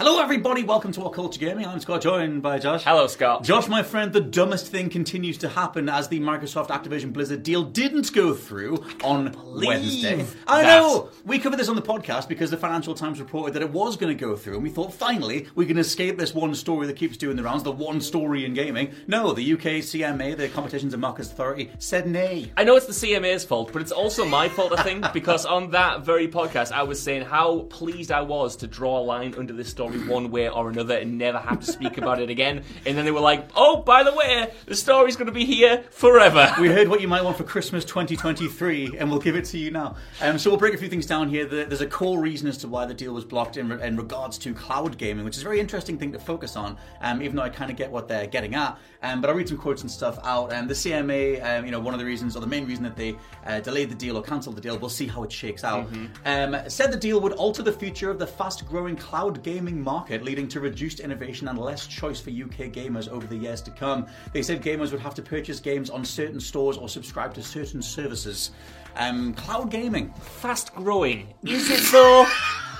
Hello, everybody. Welcome to What Culture Gaming. I'm Scott, joined by Josh. Hello, Scott. Josh, my friend, the dumbest thing continues to happen as the Microsoft Activision Blizzard deal didn't go through on Wednesday. I that. know! We covered this on the podcast because the Financial Times reported that it was going to go through, and we thought finally we can escape this one story that keeps doing the rounds, the one story in gaming. No, the UK CMA, the Competitions and Markets Authority, said nay. I know it's the CMA's fault, but it's also my fault, I think, because on that very podcast, I was saying how pleased I was to draw a line under this story one way or another and never have to speak about it again. And then they were like, oh, by the way, the story's going to be here forever. We heard what you might want for Christmas 2023, and we'll give it to you now. Um, so we'll break a few things down here. There's a core reason as to why the deal was blocked in, re- in regards to cloud gaming, which is a very interesting thing to focus on. Um, even though I kind of get what they're getting at, um, but I'll read some quotes and stuff out. Um, the CMA, um, you know, one of the reasons or the main reason that they uh, delayed the deal or cancelled the deal, we'll see how it shakes out. Um, said the deal would alter the future of the fast-growing cloud gaming market, leading to reduced innovation and less choice for UK gamers over the years to come. They said gamers would have to purchase games on certain stores or subscribe to certain services. Um, cloud gaming. Fast growing. Is it though?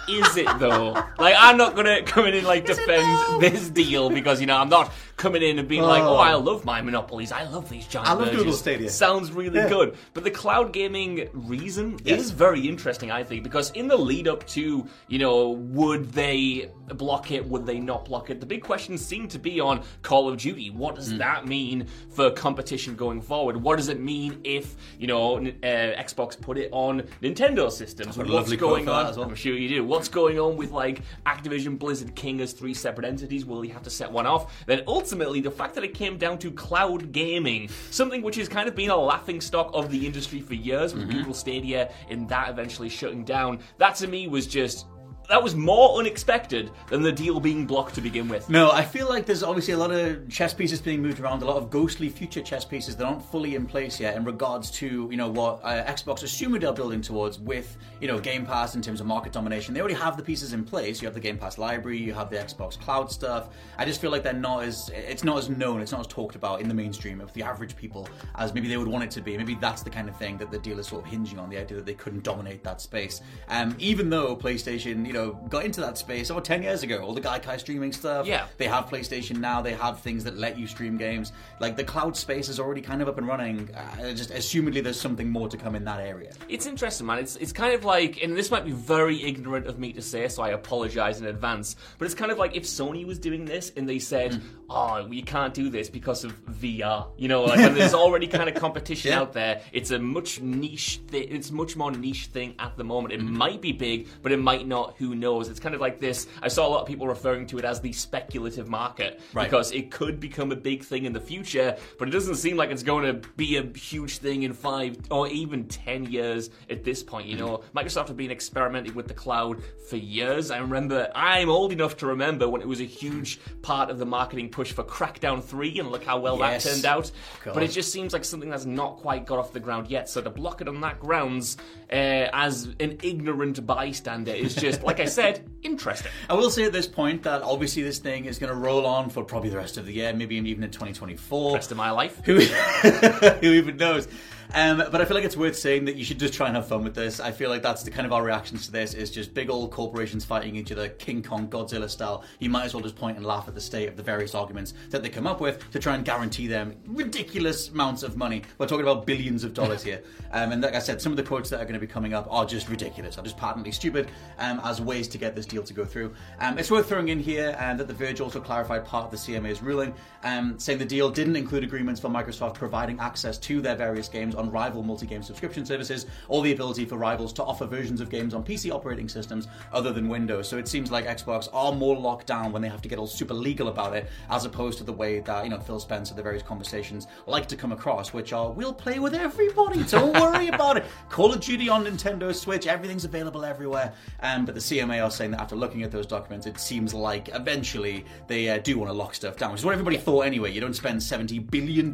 Is it though? Like, I'm not gonna come in and like defend this deal because you know I'm not coming in and being like, Oh. oh, I love my monopolies. I love these giant. I love mergers. Google Stadia. Sounds really Yeah. good. But the cloud gaming reason Yes. is very interesting, I think, because in the lead up to you know, would they block it? Would they not block it? The big questions seem to be on Call of Duty. What does Hmm. that mean for competition going forward? What does it mean if you know uh, Xbox put it on Nintendo systems? What's going on? well. I'm sure you do. What's going on with like Activision, Blizzard, King as three separate entities? Will he have to set one off? Then ultimately, the fact that it came down to cloud gaming, something which has kind of been a laughing stock of the industry for years, with Mm-hmm. Google Stadia and that eventually shutting down. That to me was just. That was more unexpected than the deal being blocked to begin with. No, I feel like there's obviously a lot of chess pieces being moved around, a lot of ghostly future chess pieces that aren't fully in place yet in regards to you know what uh, Xbox assumedly are building towards with you know Game Pass in terms of market domination. They already have the pieces in place. You have the Game Pass library, you have the Xbox Cloud stuff. I just feel like they're not as it's not as known, it's not as talked about in the mainstream of the average people as maybe they would want it to be. Maybe that's the kind of thing that the deal is sort of hinging on the idea that they couldn't dominate that space. Um, even though PlayStation, you know, got into that space over ten years ago, all the Gaikai streaming stuff. Yeah. They have PlayStation now. They have things that let you stream games. Like the cloud space is already kind of up and running. Uh, just assumedly, there's something more to come in that area. It's interesting, man. It's it's kind of like, and this might be very ignorant of me to say, so I apologize in advance. But it's kind of like if Sony was doing this and they said, Mm. "Oh, we can't do this because of VR," you know, like there's already kind of competition Yeah. out there. It's a much niche. Thi- it's much more niche thing at the moment. It might be big, but it might not. Who knows? It's kind of like this. I saw a lot of people referring to it as the speculative market Right. because it could become a big thing in the future, but it doesn't seem like it's going to be a huge thing in five or even ten years at this point. You know, Microsoft have been experimenting with the cloud for years. I remember, I'm old enough to remember when it was a huge part of the marketing push for Crackdown 3, and look how well Yes. that turned out. God. But it just seems like something that's not quite got off the ground yet. So to block it on that grounds uh, as an ignorant bystander is just, like I said, interesting. I will say at this point that obviously this thing is going to roll on for probably the rest of the year, maybe even in 2024. Rest of my life. Who, who even knows? Um, but I feel like it's worth saying that you should just try and have fun with this. I feel like that's the kind of our reactions to this is just big old corporations fighting each other, King Kong, Godzilla style. You might as well just point and laugh at the state of the various arguments that they come up with to try and guarantee them ridiculous amounts of money. We're talking about billions of dollars here. Um, and like I said, some of the quotes that are going to be coming up are just ridiculous, are just patently stupid um, as ways to get this deal to go through. Um, it's worth throwing in here um, that The Verge also clarified part of the CMA's ruling, um, saying the deal didn't include agreements for Microsoft providing access to their various games on rival multi game subscription services or the ability for rivals to offer versions of games on PC operating systems other than Windows. So it seems like Xbox are more locked down when they have to get all super legal about it, as opposed to the way that, you know, Phil Spencer, the various conversations like to come across, which are, we'll play with everybody, don't worry about it. Call of Duty on Nintendo Switch, everything's available everywhere. Um, but the CMA are saying that after looking at those documents, it seems like eventually they uh, do want to lock stuff down, which is what everybody thought anyway. You don't spend $70 billion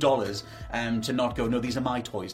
um, to not go, no, these are my toys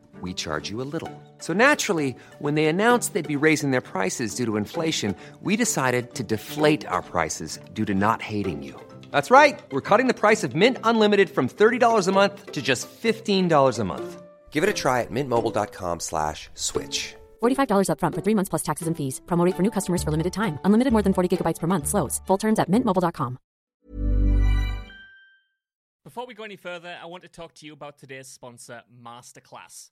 we charge you a little. So naturally, when they announced they'd be raising their prices due to inflation, we decided to deflate our prices due to not hating you. That's right. We're cutting the price of Mint Unlimited from $30 a month to just $15 a month. Give it a try at mintmobile.com slash switch. $45 upfront for three months plus taxes and fees. Promo rate for new customers for limited time. Unlimited more than 40 gigabytes per month. Slows. Full terms at mintmobile.com. Before we go any further, I want to talk to you about today's sponsor, Masterclass.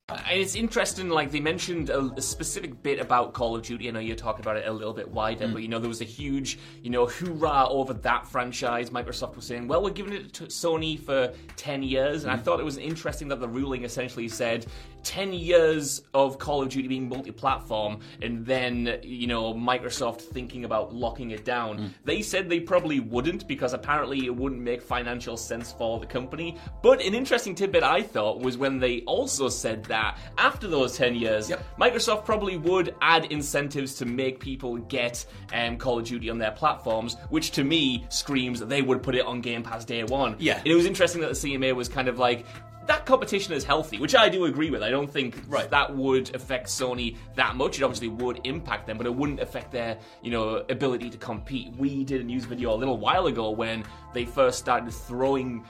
And it's interesting, like they mentioned a, a, specific bit about Call of Duty. I know you're talking about it a little bit wider, mm. but you know there was a huge, you know, hoorah over that franchise. Microsoft was saying, "Well, we're giving it to Sony for ten years," and mm. I thought it was interesting that the ruling essentially said 10 years of Call of Duty being multi-platform and then, you know, Microsoft thinking about locking it down. Mm. They said they probably wouldn't because apparently it wouldn't make financial sense for the company. But an interesting tidbit I thought was when they also said that after those 10 years, yep. Microsoft probably would add incentives to make people get um, Call of Duty on their platforms, which to me screams that they would put it on Game Pass day one. Yeah. It was interesting that the CMA was kind of like, that competition is healthy, which I do agree with. I don't think right. that would affect Sony that much. It obviously would impact them, but it wouldn't affect their, you know, ability to compete. We did a news video a little while ago when they first started throwing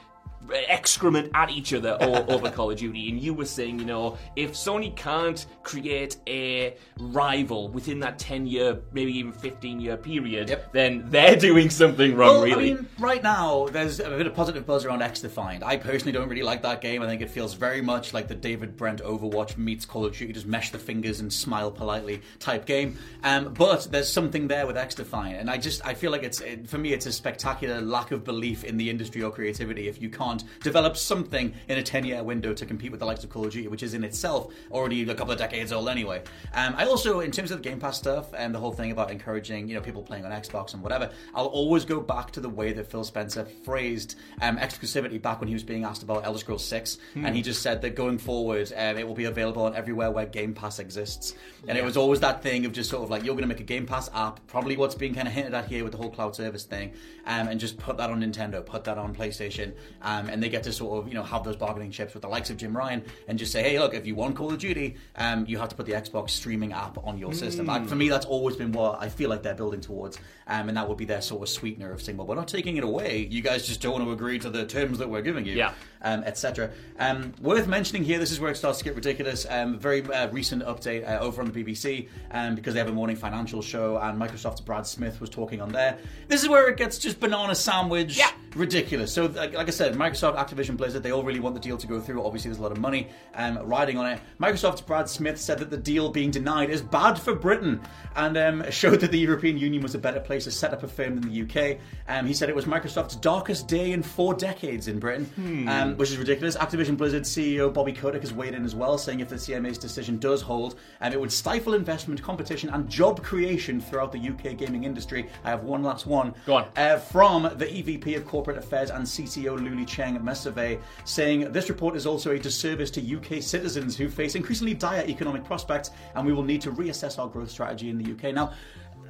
excrement at each other o- over Call of Duty. And you were saying, you know, if Sony can't create a rival within that 10 year, maybe even 15 year period, Yep. then they're doing something wrong, Well, really. I mean, right now there's a bit of positive buzz around XDefiant. I personally don't really like that game. I think it feels very much like the David Brent Overwatch meets Call of Duty, just mesh the fingers and smile politely type game. Um, but there's something there with XDefiant, and I just I feel like it's it, for me it's a spectacular lack of belief in the industry or creativity if you can't develop something in a 10 year window to compete with the likes of Call of Duty, which is in itself already a couple of decades old anyway. Um, I also, in terms of the Game Pass stuff and the whole thing about encouraging you know people playing on Xbox and whatever, I'll always go back to the way that Phil Spencer phrased um, exclusivity back when he was being asked about Elder Scrolls 6, and he just said that going forward um, it will be available on everywhere where Game Pass exists. And it was always that thing of just sort of like you're going to make a Game Pass app, probably what's being kind of hinted at here with the whole cloud service thing, um, and just put that on Nintendo, put that on PlayStation, um, and they get to sort of you know have those bargaining chips with the likes of Jim Ryan and just say, hey, look, if you want Call of Duty, um, you have to put the Xbox streaming app on your system. Like, for me, that's always been what I feel like they're building towards, um, and that would be their sort of sweetener of saying, well, we're not taking it away. You guys just don't want to agree to the terms that we're giving you, Yeah. um, etc. Um, worth mentioning here, this is where it starts to get ridiculous. Um, very uh, recent update uh, over on the BBC um, because they have a morning financial show, and Microsoft's Brad Smith was talking on there. This is where it gets just banana sandwich Yeah. ridiculous. So, like, like I said, Microsoft, Activision, Blizzard, they all really want the deal to go through. Obviously, there's a lot of money um, riding on it. Microsoft's Brad Smith said that the deal being denied is bad for Britain and um, showed that the European Union was a better place to set up a firm than the UK. Um, he said it was Microsoft's darkest day in four decades in Britain, um, which is ridiculous. Activision Blizzard CEO Bobby Kotick has weighed in as well, saying if the CMA's decision does hold, um, it would stifle investment, competition, and job creation throughout the UK gaming industry. I have one last one. Go on. Uh, from the EVP of Corporate Affairs and CCO Lulu Cheng Meservey, saying this report is also a disservice to UK citizens who face increasingly dire economic prospects, and we will need to reassess our growth strategy in the UK. Now,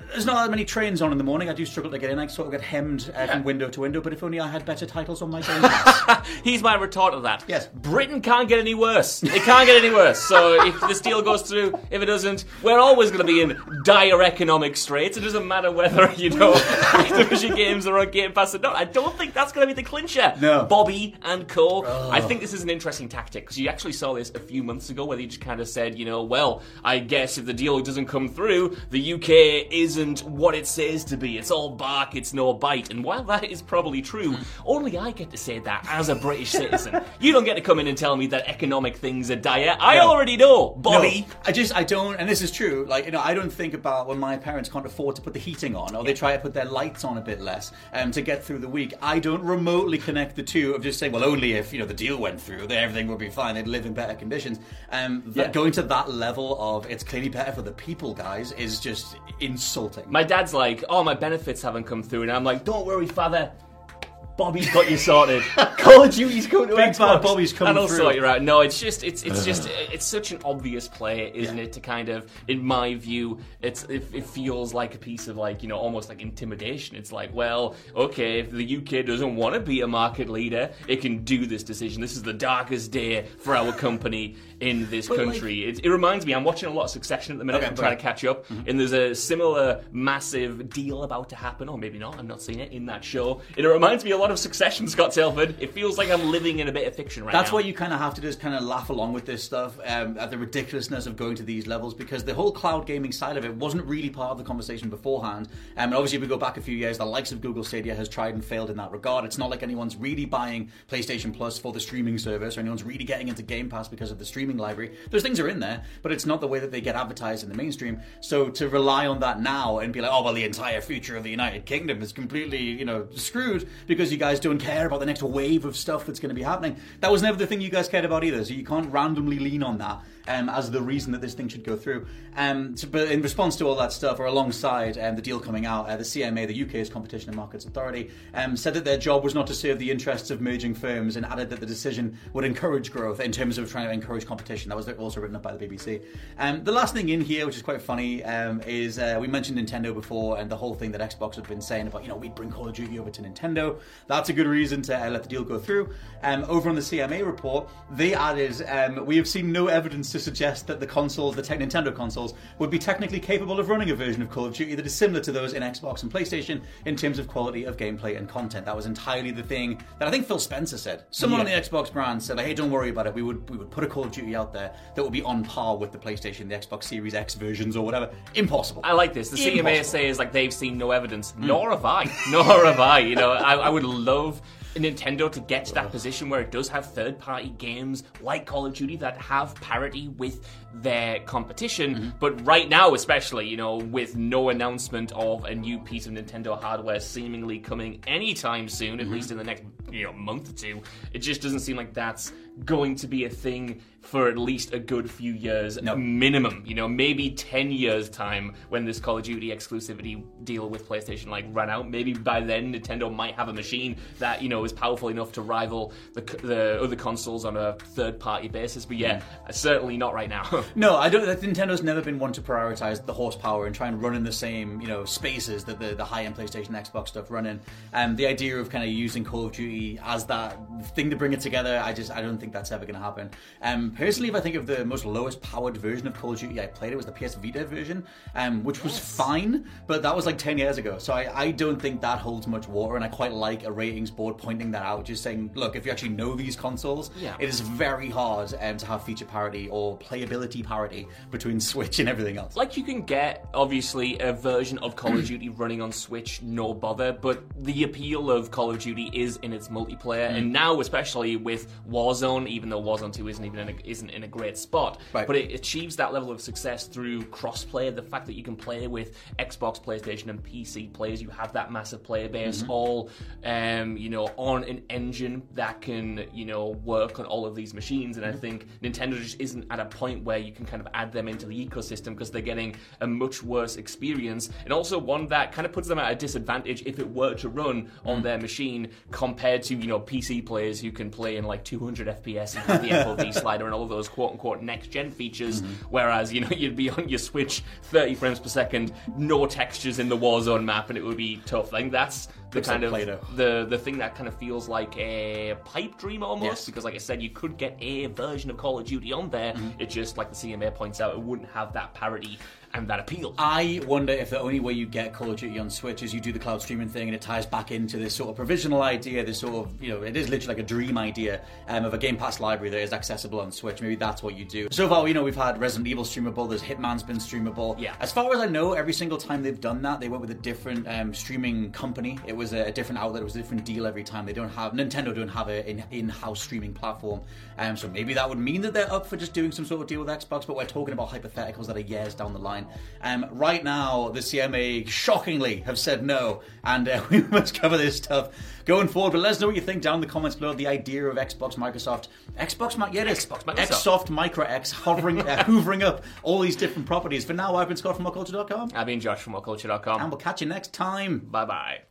there's not that many trains on in the morning. I do struggle to get in. I sort of get hemmed uh, from window to window. But if only I had better titles on my Pass. Here's my retort to that. Yes. Britain can't get any worse. It can't get any worse. So if this deal goes through, if it doesn't, we're always going to be in dire economic straits. It doesn't matter whether, you know, Activision games are on Game Pass or not. I don't think that's going to be the clincher. No. Bobby and Co. I think this is an interesting tactic because you actually saw this a few months ago where they just kind of said, you know, well, I guess if the deal doesn't come through, the UK isn't what it says to be. It's all bark, it's no bite. And while that is probably true, only I get to say that as a British citizen. You don't get to come in and tell me that economic things are dire. I No. already know, Bobby. No, I just I don't, and this is true. Like you know, I don't think about when my parents can't afford to put the heating on, or they try to put their lights on a bit less um, to get through the week. I don't remotely connect the two of just saying, well, only if you know the deal went through, then everything would be fine. They'd live in better conditions. Um, that Yeah. going to that level of it's clearly better for the people, guys, is just insulting. My dad's like, oh, my benefits haven't come through. And I'm like, don't worry, father. Bobby's got you sorted. Call of Duty's coming to Big Xbox. bad Bobby's coming and I'll through. sort you out. No, it's just it's it's just it's such an obvious play, isn't it? To kind of, in my view, it's it, it feels like a piece of like you know almost like intimidation. It's like, well, okay, if the UK doesn't want to be a market leader, it can do this decision. This is the darkest day for our company in this But, like- country. it, it reminds me, I'm watching a lot of Succession at the minute. Okay, I'm trying to catch up, and there's a similar massive deal about to happen, or maybe not. I'm not seeing it in that show. And it reminds me a lot of Succession, Scott Telford. It feels like I'm living in a bit of fiction right That's now. why you kind of have to just kind of laugh along with this stuff um, at the ridiculousness of going to these levels because the whole cloud gaming side of it wasn't really part of the conversation beforehand. Um, and obviously, if we go back a few years, the likes of Google Stadia has tried and failed in that regard. It's not like anyone's really buying PlayStation Plus for the streaming service or anyone's really getting into Game Pass because of the streaming library. Those things are in there, but it's not the way that they get advertised in the mainstream. So to rely on that now and be like, oh well, the entire future of the United Kingdom is completely you know screwed because you guys don't care about the next wave of stuff that's going to be happening. That was never the thing you guys cared about either. So you can't randomly lean on that um, as the reason that this thing should go through. Um, but in response to all that stuff, or alongside um, the deal coming out, uh, the CMA, the UK's Competition and Markets Authority, um, said that their job was not to serve the interests of merging firms, and added that the decision would encourage growth in terms of trying to encourage competition. That was also written up by the BBC. Um, the last thing in here, which is quite funny, um, is uh, we mentioned Nintendo before, and the whole thing that Xbox had been saying about you know we'd bring Call of Duty over to Nintendo. That's a good reason to uh, let the deal go through. Over on the CMA report, they added, we have seen no evidence to suggest that the consoles, the tech Nintendo consoles, would be technically capable of running a version of Call of Duty that is similar to those in Xbox and PlayStation in terms of quality of gameplay and content. That was entirely the thing that I think Phil Spencer said. Someone Yeah. on the Xbox brand said, like, "Hey, don't worry about it. We would we would put a Call of Duty out there that would be on par with the PlayStation, the Xbox Series X versions or whatever." Impossible. I like this. The CMA says like they've seen no evidence. Hmm. Nor have I. Nor have I. You know, I, I would love Nintendo to get to that position where it does have third-party games like Call of Duty that have parity with their competition. Mm-hmm. But right now, especially, you know, with no announcement of a new piece of Nintendo hardware seemingly coming anytime soon, at mm-hmm. least in the next you know month or two, it just doesn't seem like that's going to be a thing for at least a good few years minimum. You know, maybe ten years time when this Call of Duty exclusivity deal with PlayStation like ran out. Maybe by then Nintendo might have a machine that you know is powerful enough to rival the the other consoles on a third party basis. But yeah, hmm. certainly not right now. No, I don't. that Nintendo's never been one to prioritize the horsepower and try and run in the same, you know, spaces that the, the high-end PlayStation, Xbox stuff run in. And the idea of kind of using Call of Duty as that thing to bring it together, I just I don't think that's ever going to happen. Um, personally, if I think of the most lowest powered version of Call of Duty I played, it was the PS Vita version, um, which was fine, but that was like ten years ago. So I, I don't think that holds much water, and I quite like a ratings board pointing that out, just saying, look, if you actually know these consoles, Yeah. it is very hard um, to have feature parity or playability parity between Switch and everything else. Like you can get obviously a version of Call of Duty running on Switch, no bother. But the appeal of Call of Duty is in its multiplayer, Mm. and now especially with Warzone, even though Warzone Two isn't even in a, isn't in a great spot, Right. but it achieves that level of success through crossplay. The fact that you can play with Xbox, PlayStation, and PC players, you have that massive player base, Mm-hmm. all um, you know on an engine that can you know work on all of these machines. And I Mm-hmm. think Nintendo just isn't at a point where you can kind of add them into the ecosystem because they're getting a much worse experience, and also one that kind of puts them at a disadvantage if it were to run on their machine compared to you know PC players who can play in like 200 FPS and have the FOV slider and all of those quote unquote next gen features. Whereas you know you'd be on your Switch 30 frames per second, no textures in the Warzone map, and it would be tough. I think that's the Looks kind like of the the thing that kind of feels like a pipe dream almost Yes. because like I said you could get a version of Call of Duty on there Mm-hmm. it just like the CMA points out it wouldn't have that parity and that appeal I wonder if the only way you get Call of Duty on Switch is you do the cloud streaming thing and it ties back into this sort of provisional idea, this sort of, you know, it is literally like a dream idea um, of a Game Pass library that is accessible on Switch. Maybe that's what you do. So far, you know, we've had Resident Evil streamable, there's Hitman's been streamable. Yeah. As far as I know, every single time they've done that, they went with a different um, streaming company. It was a, a different outlet, it was a different deal every time. They don't have, Nintendo don't have an in, in-house streaming platform. Um, so maybe that would mean that they're up for just doing some sort of deal with Xbox, but we're talking about hypotheticals that are years down the line. Um, right now, the CMA shockingly have said no, and uh, we must cover this stuff going forward. But let us know what you think down in the comments below. The idea of Xbox, Microsoft, Xbox, yeah, it is Xbox, Microsoft. Xsoft, Micro X, hovering, uh, hoovering up all these different properties. For now, I've been Scott from WhatCulture.com, I've been Josh from WorldCulture.com and WhatCulture.com we'll catch you next time. bye bye